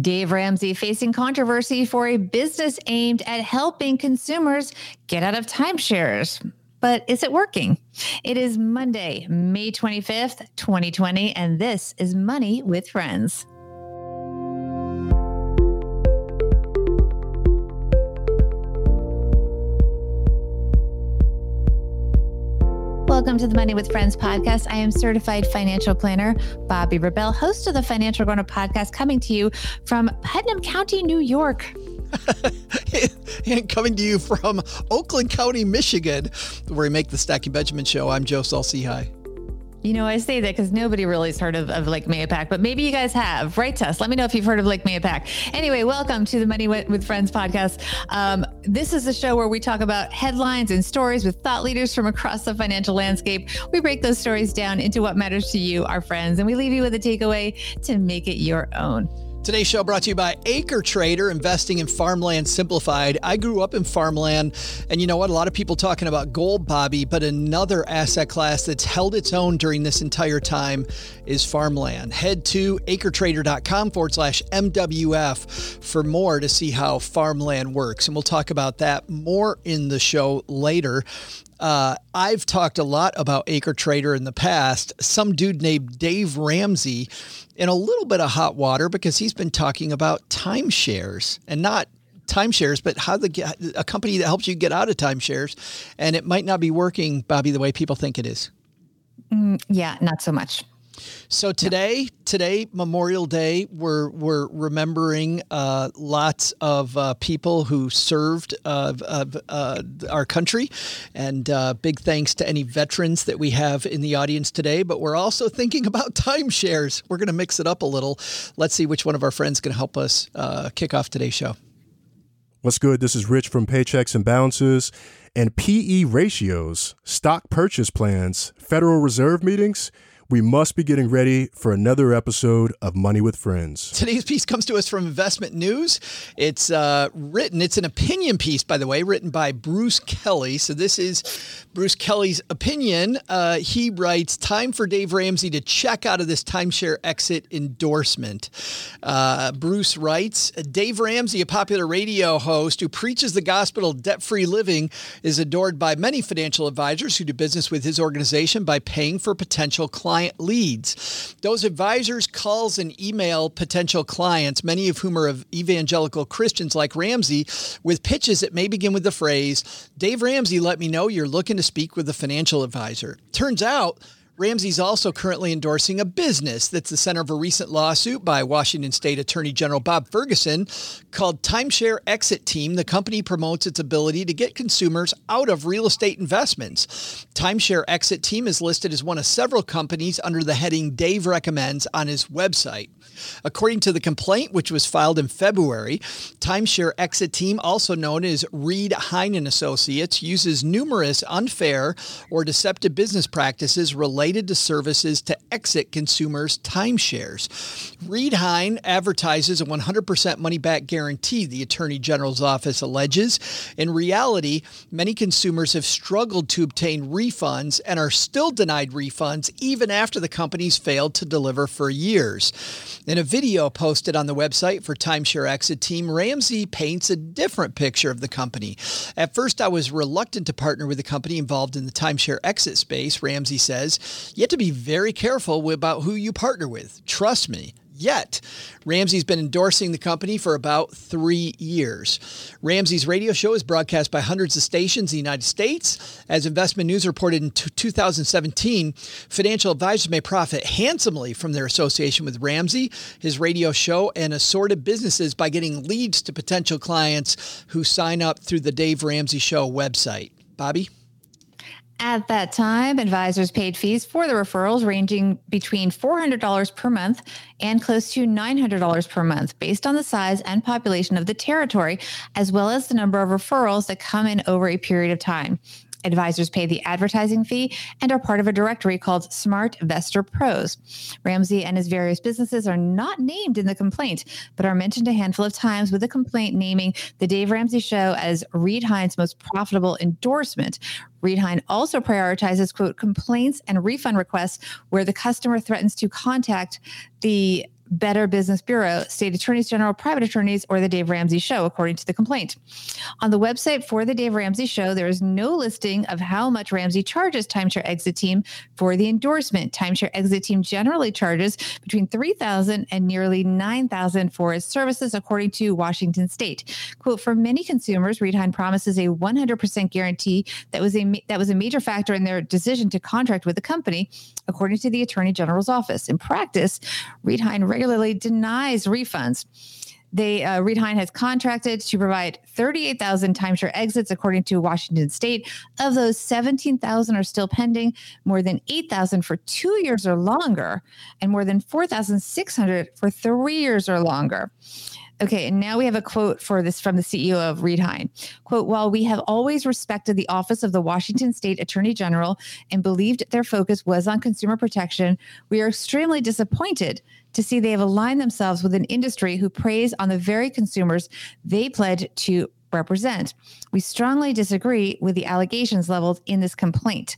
Dave Ramsey facing controversy for a business aimed at helping consumers get out of timeshares. But is it working? It is Monday, May 25th, 2020, and this is Money with Friends. Welcome to the Money with Friends podcast. I am certified financial planner Bobbi Rebell, host of the Financial Grown Up podcast, coming to you from Putnam County, New York. and coming to you from Oakland County, Michigan, where we make the Stacking Benjamins show. I'm Joe Saul-Sehy. You know, I say that because nobody really has heard of, of Lake Mahopac, but maybe you guys have. Write to us. Let me know if you've heard of Lake Mahopac. Anyway, welcome to the Money with Friends podcast. Um, this is a show where we talk about headlines and stories with thought leaders from across the financial landscape. We break those stories down into what matters to you, our friends, and we leave you with a takeaway to make it your own. Today's show brought to you by Acre Trader, investing in farmland simplified. I grew up in farmland, and you know what? A lot of people talking about gold, Bobbi, but another asset class that's held its own during this entire time is farmland. Head to acretrader.com forward slash MWF for more to see how farmland works. And we'll talk about that more in the show later. Uh, I've talked a lot about Acre Trader in the past. Some dude named Dave Ramsey in a little bit of hot water because he's been talking about timeshares and not timeshares, but how the a company that helps you get out of timeshares, and it might not be working, Bobbi, the way people think it is. Mm, yeah, not so much. So today, today Memorial Day, we're we're remembering uh, lots of uh, people who served uh, our country, and uh, big thanks to any veterans that we have in the audience today. But we're also thinking about timeshares. We're going to mix it up a little. Let's see which one of our friends can help us uh, kick off today's show. What's good? This is Rich from Paychecks and Balances and PE ratios, stock purchase plans, Federal Reserve meetings we must be getting ready for another episode of Money with Friends. Today's piece comes to us from Investment News. It's uh, written, it's an opinion piece, by the way, written by Bruce Kelly. So this is Bruce Kelly's opinion. Uh, he writes Time for Dave Ramsey to check out of this timeshare exit endorsement. Uh, Bruce writes Dave Ramsey, a popular radio host who preaches the gospel of debt free living, is adored by many financial advisors who do business with his organization by paying for potential clients client leads. Those advisors calls and email potential clients, many of whom are evangelical Christians like Ramsey, with pitches that may begin with the phrase, Dave Ramsey let me know you're looking to speak with a financial advisor. Turns out Ramsey's also currently endorsing a business that's the center of a recent lawsuit by Washington State Attorney General Bob Ferguson called Timeshare Exit Team. The company promotes its ability to get consumers out of real estate investments. Timeshare Exit Team is listed as one of several companies under the heading Dave Recommends on his website. According to the complaint, which was filed in February, Timeshare Exit Team, also known as Reed Hein and Associates, uses numerous unfair or deceptive business practices related to services to exit consumers' timeshares. Reed Hein advertises a 100% money back guarantee, the Attorney General's office alleges. In reality, many consumers have struggled to obtain refunds and are still denied refunds even after the companies failed to deliver for years. In a video posted on the website for Timeshare Exit Team, Ramsey paints a different picture of the company. At first, I was reluctant to partner with a company involved in the timeshare exit space, Ramsey says. You have to be very careful about who you partner with. Trust me, yet. Ramsey's been endorsing the company for about three years. Ramsey's radio show is broadcast by hundreds of stations in the United States. As Investment News reported in 2017, financial advisors may profit handsomely from their association with Ramsey, his radio show, and assorted businesses by getting leads to potential clients who sign up through the Dave Ramsey Show website. Bobbi? At that time, advisors paid fees for the referrals ranging between $400 per month and close to $900 per month based on the size and population of the territory, as well as the number of referrals that come in over a period of time. Advisors pay the advertising fee and are part of a directory called SmartVestor Pros. Ramsey and his various businesses are not named in the complaint, but are mentioned a handful of times with the complaint naming the Dave Ramsey Show as Reed Hein's most profitable endorsement. Reed Hein also prioritizes, quote, complaints and refund requests where the customer threatens to contact the Better Business Bureau, state attorneys general, private attorneys, or the Dave Ramsey Show, according to the complaint. On the website for the Dave Ramsey Show, there is no listing of how much Ramsey charges Timeshare Exit Team for the endorsement. Timeshare Exit Team generally charges between three thousand and nearly nine thousand for its services, according to Washington State. Quote: For many consumers, Reed Hein promises a 100% guarantee that was a that was a major factor in their decision to contract with the company, according to the Attorney General's office. In practice, Reed Hein regularly denies refunds. They uh, Reed Hein has contracted to provide 38,000 timeshare exits, according to Washington State. Of those, 17,000 are still pending, more than 8,000 for two years or longer, and more than 4,600 for three years or longer. Okay, and now we have a quote for this from the CEO of Reed Hein. Quote, while we have always respected the office of the Washington State Attorney General and believed their focus was on consumer protection, we are extremely disappointed to see they have aligned themselves with an industry who preys on the very consumers they pledge to represent. We strongly disagree with the allegations leveled in this complaint.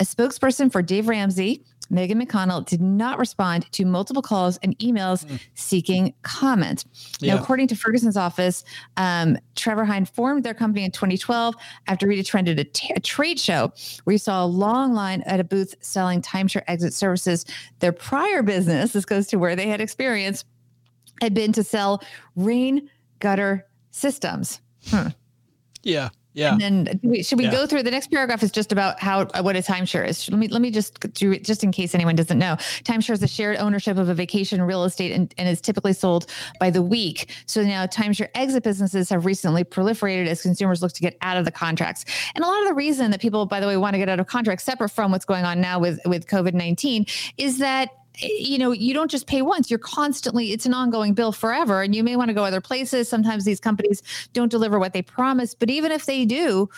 A spokesperson for Dave Ramsey Megan McConnell did not respond to multiple calls and emails mm. seeking comment. Yeah. Now, according to Ferguson's office, um, Trevor Hein formed their company in 2012 after Reed attended a, t- a trade show where he saw a long line at a booth selling timeshare exit services. Their prior business, this goes to where they had experience, had been to sell rain gutter systems. Hmm. Yeah. Yeah. And then we, should we yeah. go through the next paragraph is just about how uh, what a timeshare is. Let me let me just do it just in case anyone doesn't know. Timeshare is the shared ownership of a vacation real estate and, and is typically sold by the week. So now timeshare exit businesses have recently proliferated as consumers look to get out of the contracts. And a lot of the reason that people, by the way, want to get out of contracts, separate from what's going on now with with COVID nineteen, is that Eh, you know you don't just pay once you're constantly it's an ongoing bill forever and you may want to go other places. Sometimes these companies don't deliver what they promise but even if they do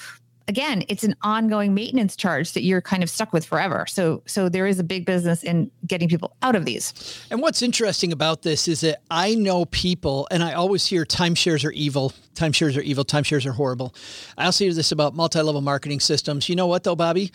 again it's an ongoing maintenance charge that you're kind of stuck with forever. So so there is a big business in getting people out of these. And what's interesting about this is that i know people and i always hear timeshares are evil timeshares are evil timeshares are horrible. I also hear this about multi-level marketing systems. You know what though bobbi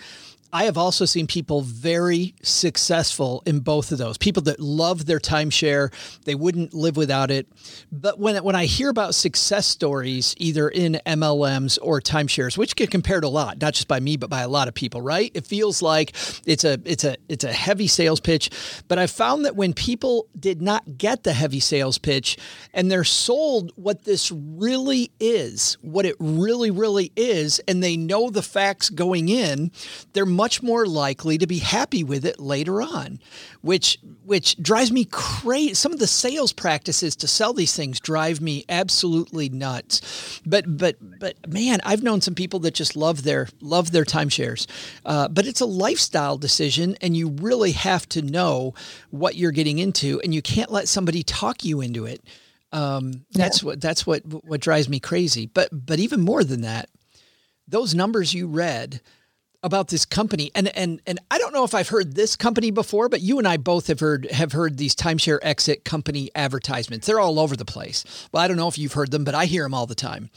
I have also seen people very successful in both of those. People that love their timeshare, they wouldn't live without it. But when when I hear about success stories, either in MLMs or timeshares, which get compared a lot, not just by me but by a lot of people, right? It feels like it's a it's a it's a heavy sales pitch. But I found that when people did not get the heavy sales pitch and they're sold what this really is, what it really really is, and they know the facts going in, they're much more likely to be happy with it later on, which which drives me crazy. Some of the sales practices to sell these things drive me absolutely nuts. But but but man, I've known some people that just love their love their timeshares. Uh, but it's a lifestyle decision, and you really have to know what you're getting into, and you can't let somebody talk you into it. Um, that's yeah. what that's what what drives me crazy. But but even more than that, those numbers you read about this company and and and I don't know if I've heard this company before but you and I both have heard have heard these timeshare exit company advertisements. They're all over the place. Well I don't know if you've heard them but I hear them all the time.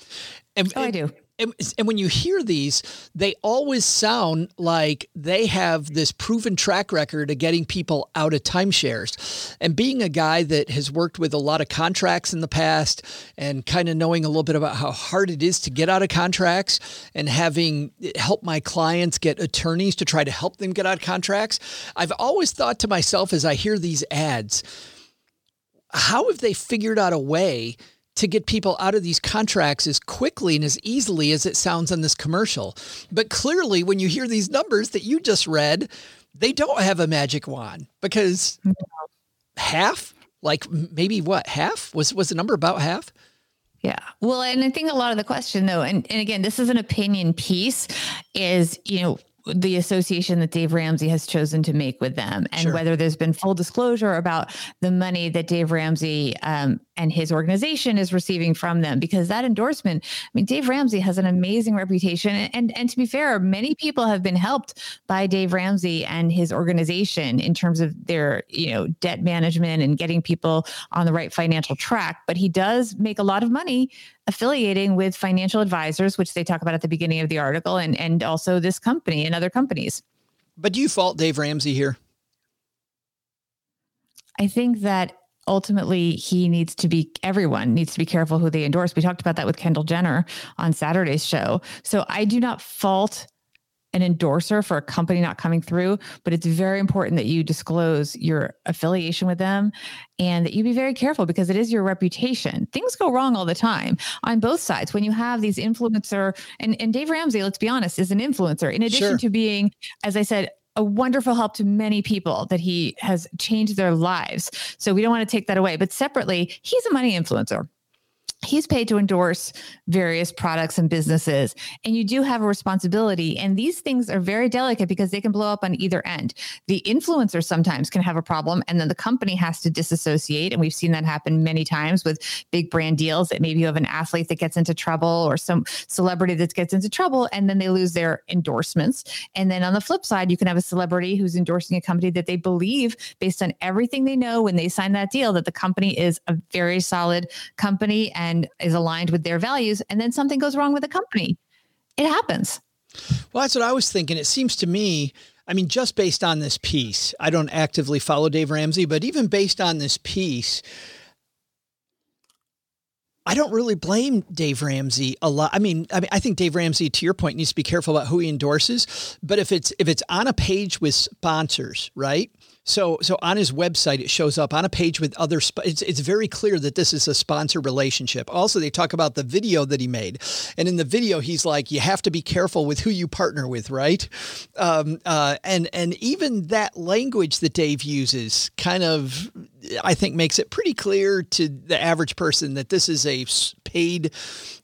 And, oh, I do and, and, when you hear these, they always sound like they have this proven track record of getting people out of timeshares. And being a guy that has worked with a lot of contracts in the past and kind of knowing a little bit about how hard it is to get out of contracts and having eh, helped my clients get attorneys to try to help them get out of contracts, I've always thought to myself as I hear these ads, how have they figured out a way to get people out of these contracts as quickly and as easily as it sounds on this commercial. But clearly, when you hear these numbers that you just read, they don't have a magic wand because half, like maybe what half was was the number about half. Yeah. Well, and I think a lot of the question though, and, and again, this is an opinion piece, is, you know, the association that Dave Ramsey has chosen to make with them, and sure. whether there's been full disclosure about the money that Dave Ramsey um, and his organization is receiving from them. Because that endorsement, I mean, Dave Ramsey has an amazing reputation, and and to be fair, many people have been helped by Dave Ramsey and his organization in terms of their you know debt management and getting people on the right financial track. But he does make a lot of money affiliating with financial advisors, which they talk about at the beginning of the article, and and also this company and other companies. But do you fault Dave Ramsey here? I think that ultimately he needs to be everyone needs to be careful who they endorse we talked about that with kendall jenner on saturday's show so i do not fault an endorser for a company not coming through, but it's very important that you disclose your affiliation with them and that you be very careful because it is your reputation. Things go wrong all the time on both sides. When you have these influencer and, and Dave Ramsey, let's be honest, is an influencer in addition sure. to being, as I said, a wonderful help to many people that he has changed their lives. So we don't want to take that away. But separately, he's a money influencer he's paid to endorse various products and businesses and you do have a responsibility and these things are very delicate because they can blow up on either end. The influencer sometimes can have a problem and then the company has to disassociate and we've seen that happen many times with big brand deals that maybe you have an athlete that gets into trouble or some celebrity that gets into trouble and then they lose their endorsements. And then on the flip side you can have a celebrity who's endorsing a company that they believe based on everything they know when they sign that deal that the company is a very solid company and and is aligned with their values, and then something goes wrong with the company. It happens. Well, that's what I was thinking. It seems to me, I mean, just based on this piece, I don't actively follow Dave Ramsey, but even based on this piece, I don't really blame Dave Ramsey a lot. I mean, I mean, I think Dave Ramsey, to your point, needs to be careful about who he endorses. But if it's if it's on a page with sponsors, right? So, so on his website, it shows up on a page with other. Sp- it's it's very clear that this is a sponsor relationship. Also, they talk about the video that he made, and in the video, he's like, "You have to be careful with who you partner with, right?" Um, uh, and and even that language that Dave uses, kind of, I think, makes it pretty clear to the average person that this is a paid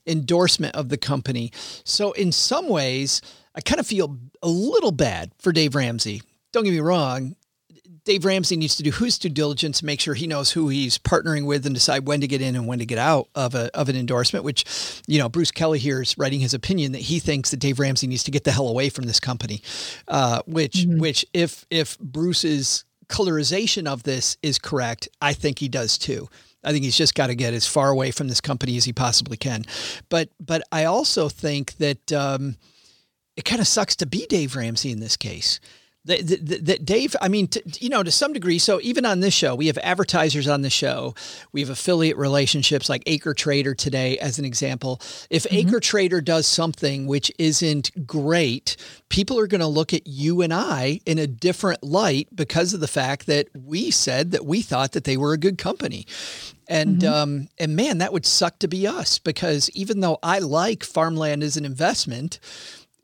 endorsement of the company. So, in some ways, I kind of feel a little bad for Dave Ramsey. Don't get me wrong Dave Ramsey needs to do his due diligence, make sure he knows who he's partnering with, and decide when to get in and when to get out of a of an endorsement. Which, you know, Bruce Kelly here is writing his opinion that he thinks that Dave Ramsey needs to get the hell away from this company. Uh, which, mm-hmm. which, if if Bruce's colorization of this is correct, I think he does too. I think he's just got to get as far away from this company as he possibly can. But but I also think that um, it kind of sucks to be Dave Ramsey in this case that Dave, I mean, to, you know, to some degree. So even on this show, we have advertisers on the show. We have affiliate relationships like Acre Trader today, as an example. If mm-hmm. Acre Trader does something which isn't great, people are going to look at you and I in a different light because of the fact that we said that we thought that they were a good company. And mm-hmm. um, and man, that would suck to be us because even though I like farmland as an investment,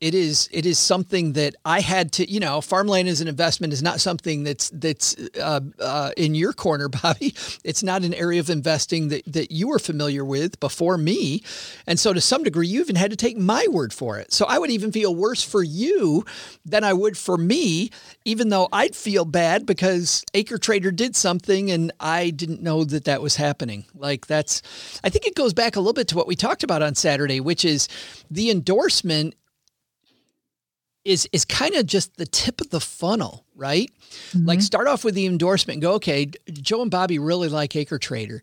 it is it is something that I had to you know farmland as an investment is not something that's that's uh, uh, in your corner, Bobbi. It's not an area of investing that that you were familiar with before me, and so to some degree you even had to take my word for it. So I would even feel worse for you than I would for me, even though I'd feel bad because Acre Trader did something and I didn't know that that was happening. Like that's I think it goes back a little bit to what we talked about on Saturday, which is the endorsement is is kind of just the tip of the funnel, right? Mm-hmm. Like start off with the endorsement and go, okay, Joe and Bobbi really like Acre Trader.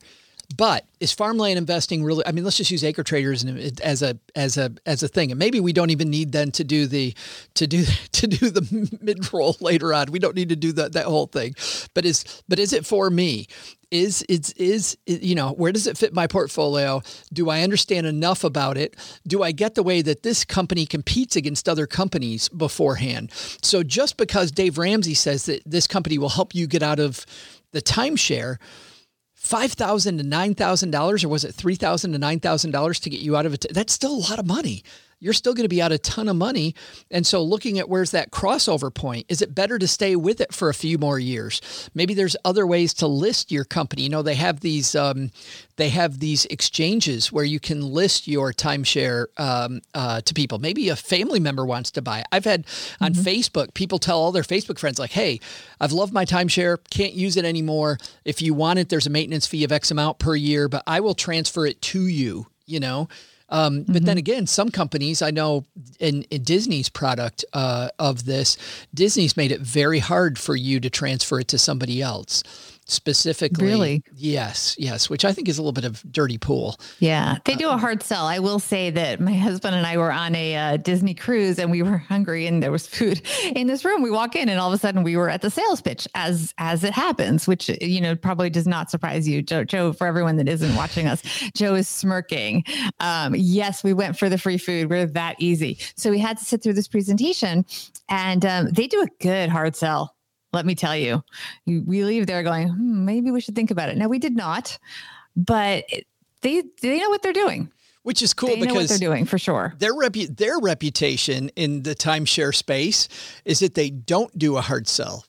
But is farmland investing really? I mean, let's just use acre traders as a as a as a thing, and maybe we don't even need then to do the to do to do the mid roll later on. We don't need to do that that whole thing. But is but is it for me? Is it's is you know where does it fit my portfolio? Do I understand enough about it? Do I get the way that this company competes against other companies beforehand? So just because Dave Ramsey says that this company will help you get out of the timeshare five thousand to nine thousand dollars, or was it three thousand to nine thousand dollars to get you out of it? That's still a lot of money. You're still going to be out a ton of money. And so, looking at where's that crossover point, is it better to stay with it for a few more years? Maybe there's other ways to list your company. You know, they have these um, they have these exchanges where you can list your timeshare um, uh, to people. Maybe a family member wants to buy it. I've had on mm-hmm. Facebook people tell all their Facebook friends like, "Hey, I've loved my timeshare, can't use it anymore. If you want it, there's a maintenance fee of X amount per year, but I will transfer it to you." You know, um, mm-hmm. But then mm-hmm. again, some companies I know in, in Disney's product uh, of this, Disney's made it very hard for you to transfer it to somebody else. Specifically. Really? Yes, yes, which I think is a little bit of dirty pool. Yeah, they do a hard sell. I will say that my husband and I were on a uh, Disney cruise and we were hungry and there was food in this room. We walk in and all of a sudden we were at the sales pitch as as it happens, which you know probably does not surprise you, Joe. Joe, for everyone that isn't watching us, Joe is smirking. Um, yes, we went for the free food. We're that easy. So we had to sit through this presentation, and um, they do a good hard sell let me tell you, we leave there going, hmm, maybe we should think about it. Now we did not, but they they know what they're doing. Which is cool they because know what they're doing for sure. Their repu- their reputation in the timeshare space is that they don't do a hard sell.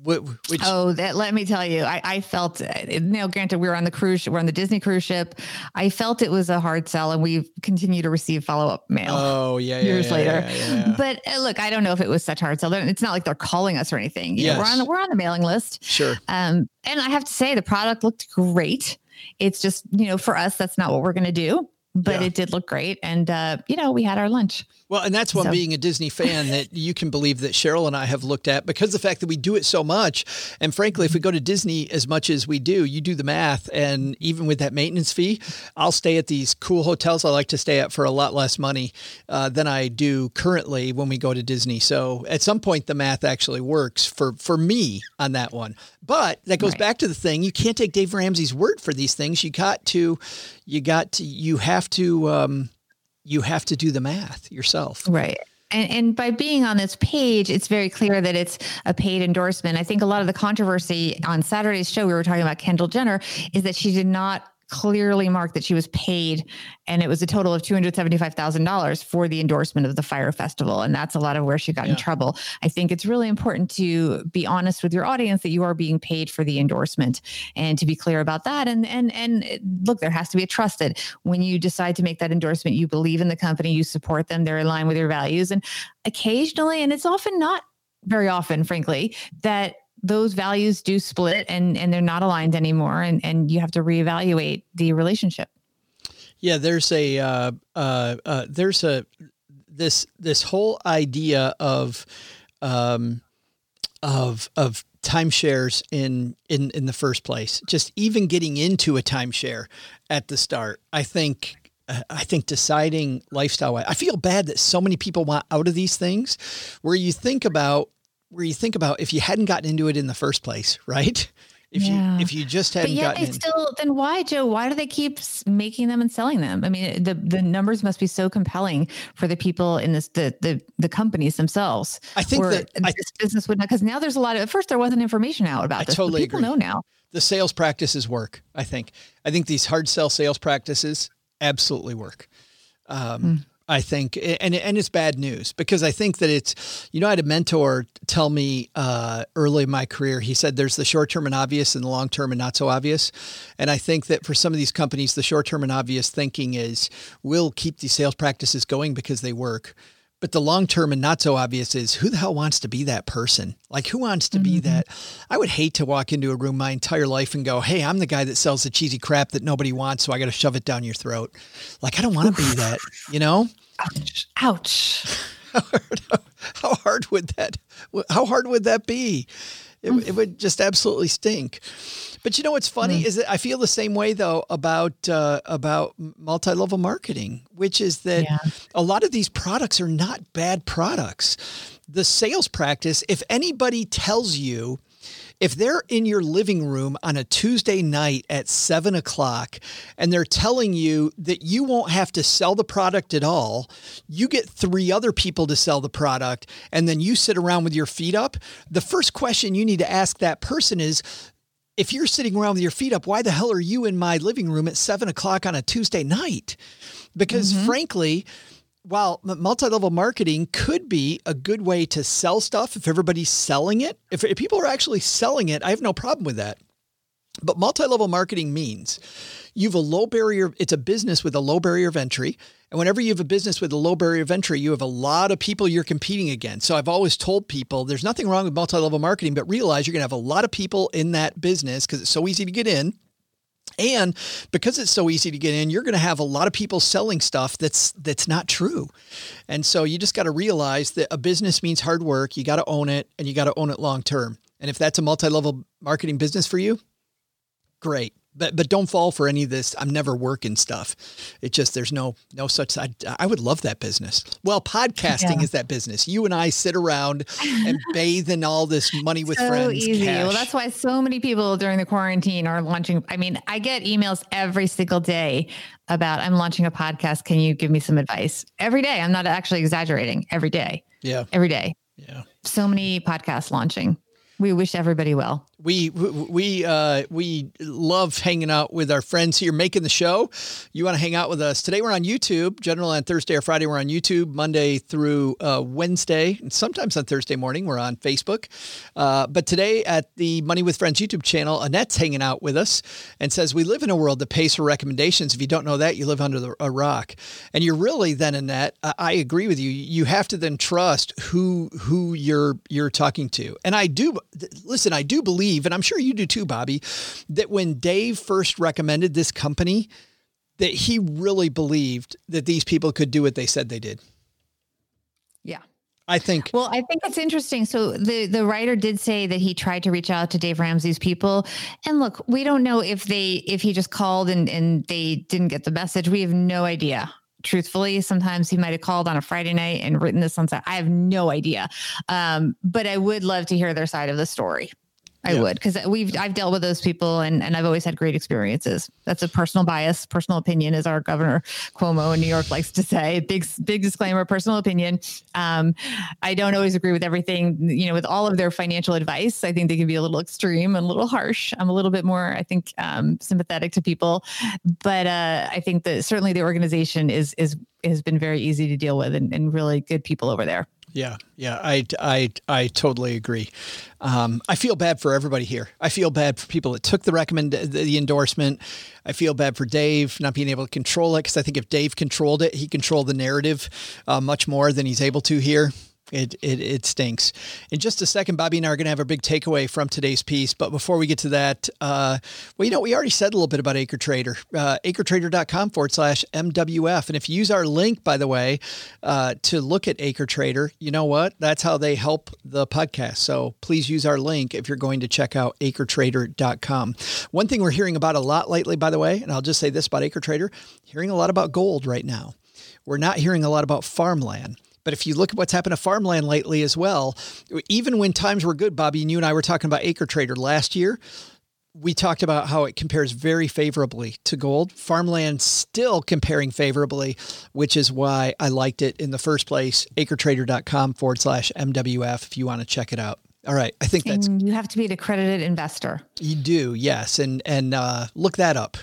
Which, oh, that let me tell you, I, I felt. You know, granted, we were on the cruise, we're on the Disney cruise ship. I felt it was a hard sell, and we continue to receive follow up mail. Oh yeah, years yeah, later. Yeah, yeah, but uh, look, I don't know if it was such a hard sell. It's not like they're calling us or anything. You yes. know, we're on the, we're on the mailing list. Sure. Um, and I have to say, the product looked great. It's just you know, for us, that's not what we're going to do but it did look great. And, uh, you know, we had our lunch. Well, and that's one so. being a Disney fan that you can believe that Cheryl and I have looked at because the fact that we do it so much. And frankly, if we go to Disney as much as we do, you do the math. And even with that maintenance fee, I'll stay at these cool hotels I like to stay at for a lot less money uh, than I do currently when we go to Disney. So at some point, the math actually works for, for me on that one. But that goes right. back to the thing you can't take Dave Ramsey's word for these things. You got to, you got to, you have to, um, you have to do the math yourself. Right. And, and by being on this page, it's very clear that it's a paid endorsement. I think a lot of the controversy on Saturday's show, we were talking about Kendall Jenner, is that she did not clearly marked that she was paid and it was a total of $275,000 for the endorsement of the Fyre Festival and that's a lot of where she got yeah. in trouble. I think it's really important to be honest with your audience that you are being paid for the endorsement and to be clear about that and and and look there has to be a trusted when you decide to make that endorsement you believe in the company you support them they're in line with your values and occasionally and it's often not very often frankly that those values do split and and they're not aligned anymore and and you have to reevaluate the relationship yeah there's a uh, uh, uh, there's a this this whole idea of um, of of timeshares in in in the first place just even getting into a timeshare at the start i think I think deciding lifestyle. I feel bad that so many people want out of these things. Where you think about where you think about if you hadn't gotten into it in the first place, right? If yeah. you if you just hadn't but yet they still then why Joe why do they keep making them and selling them I mean the the numbers must be so compelling for the people in this the the, the companies themselves I think that this I, business would not because now there's a lot of at first there wasn't information out about I this totally people agree. know now the sales practices work I think I think these hard sell sales practices absolutely work um, mm. I think, and and it's bad news because I think that it's, you know, I had a mentor tell me uh, early in my career. He said there's the short term and obvious, and the long term and not so obvious. And I think that for some of these companies, the short term and obvious thinking is we'll keep these sales practices going because they work. But the long term and not so obvious is who the hell wants to be that person? Like, who wants to mm-hmm. be that? I would hate to walk into a room my entire life and go, hey, I'm the guy that sells the cheesy crap that nobody wants, so I got to shove it down your throat. Like, I don't want to be that, you know? Ouch. Ouch. how, hard, how hard would that, how hard would that be? It, it would just absolutely stink. But you know what's funny mm. is that I feel the same way though about uh, about multi-level marketing, which is that yeah. a lot of these products are not bad products. The sales practice, if anybody tells you if they're in your living room on a Tuesday night at seven o'clock and they're telling you that you won't have to sell the product at all, you get three other people to sell the product, and then you sit around with your feet up, the first question you need to ask that person is, if you're sitting around with your feet up, why the hell are you in my living room at seven o'clock on a Tuesday night? Because mm-hmm. frankly, while multi-level marketing could be a good way to sell stuff if everybody's selling it, if, if people are actually selling it, I have no problem with that. But multi-level marketing means you have a low barrier, it's a business with a low barrier of entry. And whenever you have a business with a low barrier of entry, you have a lot of people you're competing against. So I've always told people there's nothing wrong with multi level marketing, but realize you're going to have a lot of people in that business because it's so easy to get in. And because it's so easy to get in, you're going to have a lot of people selling stuff that's that's not true. And so you just got to realize that a business means hard work. You got to own it and you got to own it long term. And if that's a multi-level marketing business for you, great but but don't fall for any of this i'm never working stuff. It just there's no no such i, I would love that business. Well podcasting yeah. is that business. You and i sit around and bathe in all this money with so friends easy. Cash. well that's why so many people during the quarantine are launching i mean i get emails every single day about i'm launching a podcast. Can you give me some advice? Every day. I'm not actually exaggerating. Every day. Yeah. Every day. Yeah. So many podcasts launching. We wish everybody well. We we uh, we love hanging out with our friends here making the show. You want to hang out with us today? We're on YouTube. Generally on Thursday or Friday we're on YouTube. Monday through uh, Wednesday, and sometimes on Thursday morning we're on Facebook. Uh, but today at the Money with Friends YouTube channel, Annette's hanging out with us and says we live in a world that pays for recommendations. If you don't know that, you live under the, a rock. And you're really then Annette. I, I agree with you. You have to then trust who who you're you're talking to. And I do listen, I do believe, and I'm sure you do too, Bobbi, that when Dave first recommended this company, that he really believed that these people could do what they said they did. Yeah. I think. Well, I think it's interesting. So the the writer did say that he tried to reach out to Dave Ramsey's people, and look, we don't know if they if he just called and and they didn't get the message. We have no idea truthfully sometimes he might have called on a friday night and written this on Saturday. i have no idea um, but i would love to hear their side of the story I yeah. would because we've I've dealt with those people and and I've always had great experiences. That's a personal bias, personal opinion, as our governor Cuomo in New York likes to say. Big big disclaimer, personal opinion. Um, I don't always agree with everything. You know, with all of their financial advice, I think they can be a little extreme and a little harsh. I'm a little bit more, I think, um, sympathetic to people, but uh, I think that certainly the organization is is has been very easy to deal with and, and really good people over there. Yeah, yeah, I, I, I totally agree. Um, I feel bad for everybody here. I feel bad for people that took the recommend the endorsement. I feel bad for Dave not being able to control it because I think if Dave controlled it, he controlled the narrative uh, much more than he's able to here. It, it, it stinks. In just a second, Bobbi and I are going to have a big takeaway from today's piece. But before we get to that, uh, well, you know, we already said a little bit about Acre Trader, uh, acretrader.com forward slash MWF. And if you use our link, by the way, uh, to look at Acre Trader, you know what? That's how they help the podcast. So please use our link if you're going to check out acretrader.com. One thing we're hearing about a lot lately, by the way, and I'll just say this about Acre Trader, hearing a lot about gold right now. We're not hearing a lot about farmland. But if you look at what's happened to farmland lately as well, even when times were good, Bobbi, and you and I were talking about Acre Trader last year, we talked about how it compares very favorably to gold. Farmland still comparing favorably, which is why I liked it in the first place. Acretrader.com forward slash MWF if you want to check it out. All right, I think that's. And you have to be an accredited investor. You do, yes, and and uh, look that up.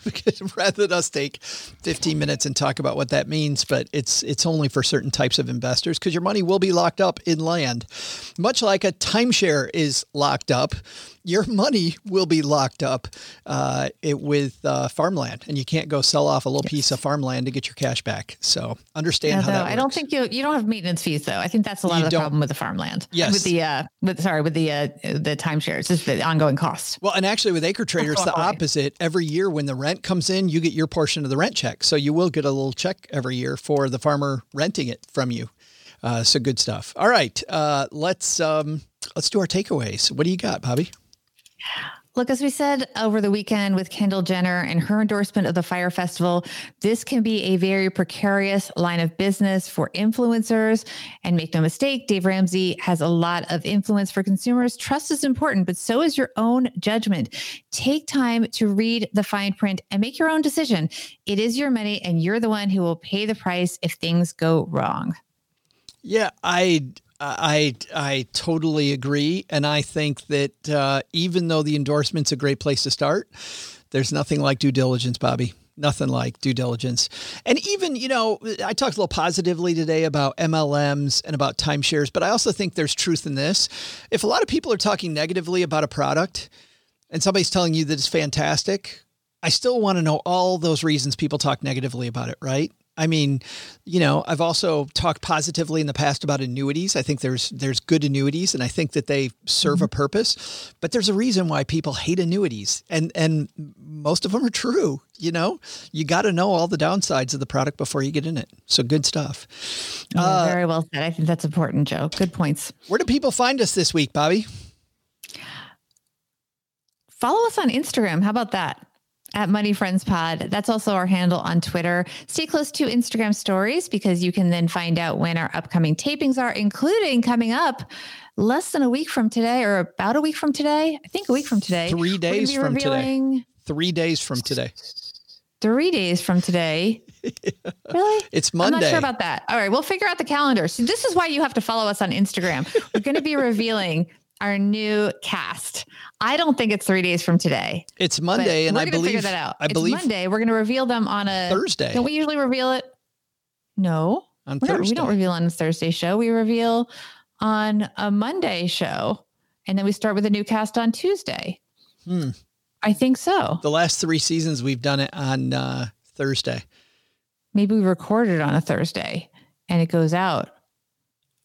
rather than us take 15 minutes and talk about what that means, but it's it's only for certain types of investors because your money will be locked up in land. Much like a timeshare is locked up, your money will be locked up uh, it, with uh, farmland, and you can't go sell off a little yes. piece of farmland to get your cash back. So understand yeah, how that. Works. I don't think you you don't have maintenance fees though. I think that's a lot you of the problem with the farmland. Yes, with the uh, with sorry with the uh, the timeshares, just the ongoing costs. Well, and actually with Acre Trader, it's the opposite. Every year when the rent comes in, you get your portion of the rent check. So you will get a little check every year for the farmer renting it from you. Uh, so good stuff. All right, uh, let's um, let's do our takeaways. What do you got, Bobbi? Look, as we said over the weekend with Kendall Jenner and her endorsement of the Fyre Festival, this can be a very precarious line of business for influencers. And make no mistake, Dave Ramsey has a lot of influence for consumers. Trust is important, but so is your own judgment. Take time to read the fine print and make your own decision. It is your money, and you're the one who will pay the price if things go wrong. Yeah, I I I totally agree, and I think that uh, even though the endorsement's a great place to start, there's nothing like due diligence, Bobbi. Nothing like due diligence. And even, you know, I talked a little positively today about MLMs and about timeshares, but I also think there's truth in this. If a lot of people are talking negatively about a product and somebody's telling you that it's fantastic, I still want to know all those reasons people talk negatively about it, right? I mean, you know, I've also talked positively in the past about annuities. I think there's there's good annuities, and I think that they serve mm-hmm. a purpose. But there's a reason why people hate annuities, and and most of them are true. You know, you got to know all the downsides of the product before you get in it. So good stuff. Yeah, uh, very well said. I think that's important, Joe. Good points. Where do people find us this week, Bobbi? follow us on Instagram. How about that? At Money Friends Pod. That's also our handle on Twitter. Stay close to Instagram stories because you can then find out when our upcoming tapings are, including coming up less than a week from today or about a week from today. I think a week from today. Three days from today. Three days from today. Three days from today. Really? It's Monday. I'm not sure about that. All right, we'll figure out the calendar. So this is why you have to follow us on Instagram. We're going to be revealing our new cast. I don't think it's three days from today. It's Monday, and I believe figure that out. I it's believe Monday. We're going to reveal them on a Thursday. Don't we usually reveal it? No, on We're not- Thursday. we don't reveal on a Thursday show. We reveal on a Monday show, and then we start with a new cast on Tuesday. Hmm. I think so. The last three seasons, we've done it on uh, Thursday. Maybe we record it on a Thursday, and it goes out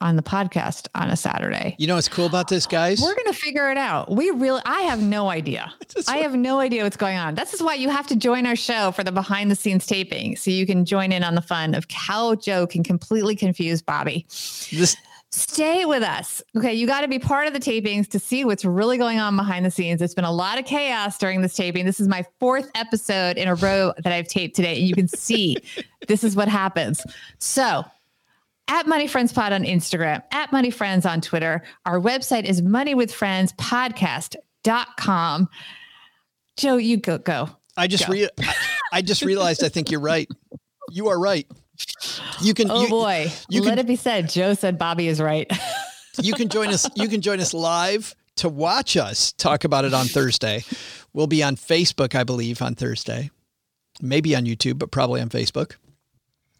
on the podcast on a Saturday. You know what's cool about this, guys? We're gonna figure it out. We really, I have no idea. I have no idea what's going on. This is why you have to join our show for the behind the scenes taping, so you can join in on the fun of how Joe can completely confuse Bobbi. this Stay with us. Okay, you got to be part of the tapings to see what's really going on behind the scenes. It's been a lot of chaos during this taping. This is my fourth episode in a row that I've taped today, and you can see this is what happens. So, at Money Friends Pod on Instagram, at Money Friends on Twitter. Our website is moneywithfriendspodcast.com. Joe, you go go. I just Go. re- I, just realized. I think you're right. You are right. You can. Oh you, boy. you Let can- it be said. Joe said Bobbi is right. you can join us. You can join us live to watch us talk about it on Thursday. We'll be on Facebook, I believe, on Thursday. Maybe on YouTube, but probably on Facebook.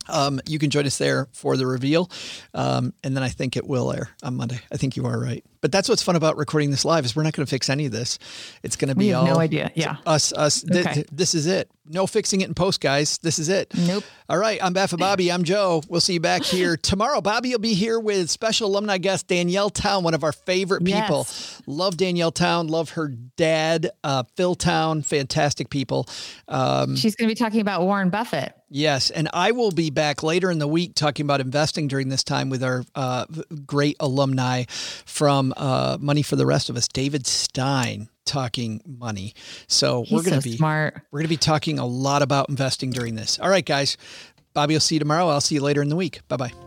Um, you can join us there for the reveal, um, and then I think it will air on Monday. I think you are right, but that's what's fun about recording this live is we're not going to fix any of this. It's going to be all no idea. Yeah. us. Us. Th- Okay. th- this is it. No fixing it in post, guys. This is it. Nope. All right. Behalf of Bobbi, I'm Joe. We'll see you back here tomorrow. Bobbi will be here with special alumni guest Danielle Town, one of our favorite people. Yes. Love Danielle Town. Love her dad, uh, Phil Town. Fantastic people. Um, She's going to be talking about Warren Buffett. yes. And I will be back later in the week talking about investing during this time with our uh, great alumni from uh, Money for the Rest of Us, David Stein. Talking money, so He's we're going so to be smart. we're going to be talking a lot about investing during this. All right, guys. Bobbi I'll see you tomorrow. I'll see you later in the week. Bye bye.